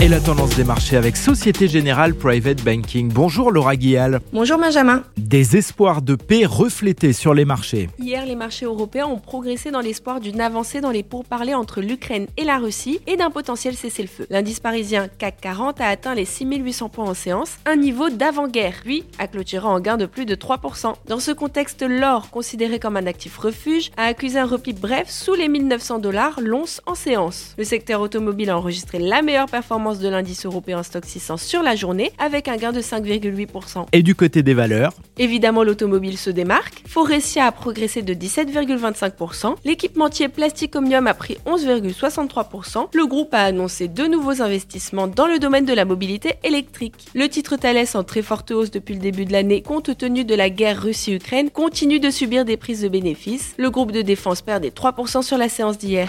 Et la tendance des marchés avec Société Générale Private Banking. Bonjour Laura Guial. Bonjour Benjamin. Des espoirs de paix reflétés sur les marchés. Hier, les marchés européens ont progressé dans l'espoir d'une avancée dans les pourparlers entre l'Ukraine et la Russie et d'un potentiel cessez-le-feu. L'indice parisien CAC 40 a atteint les 6800 points en séance, un niveau d'avant-guerre, lui a clôturé en gain de plus de 3%. Dans ce contexte, l'or, considéré comme un actif refuge, a accusé un repli bref sous les 1900 dollars l'once en séance. Le secteur automobile a enregistré la meilleure performance de l'indice européen stock 600 sur la journée avec un gain de 5,8%. Et du côté des valeurs Évidemment, l'automobile se démarque. Forestia a progressé de 17,25%. L'équipementier Plastic Omnium a pris 11,63%. Le groupe a annoncé de nouveaux investissements dans le domaine de la mobilité électrique. Le titre Thales en très forte hausse depuis le début de l'année compte tenu de la guerre Russie-Ukraine continue de subir des prises de bénéfices. Le groupe de défense perd des 3% sur la séance d'hier.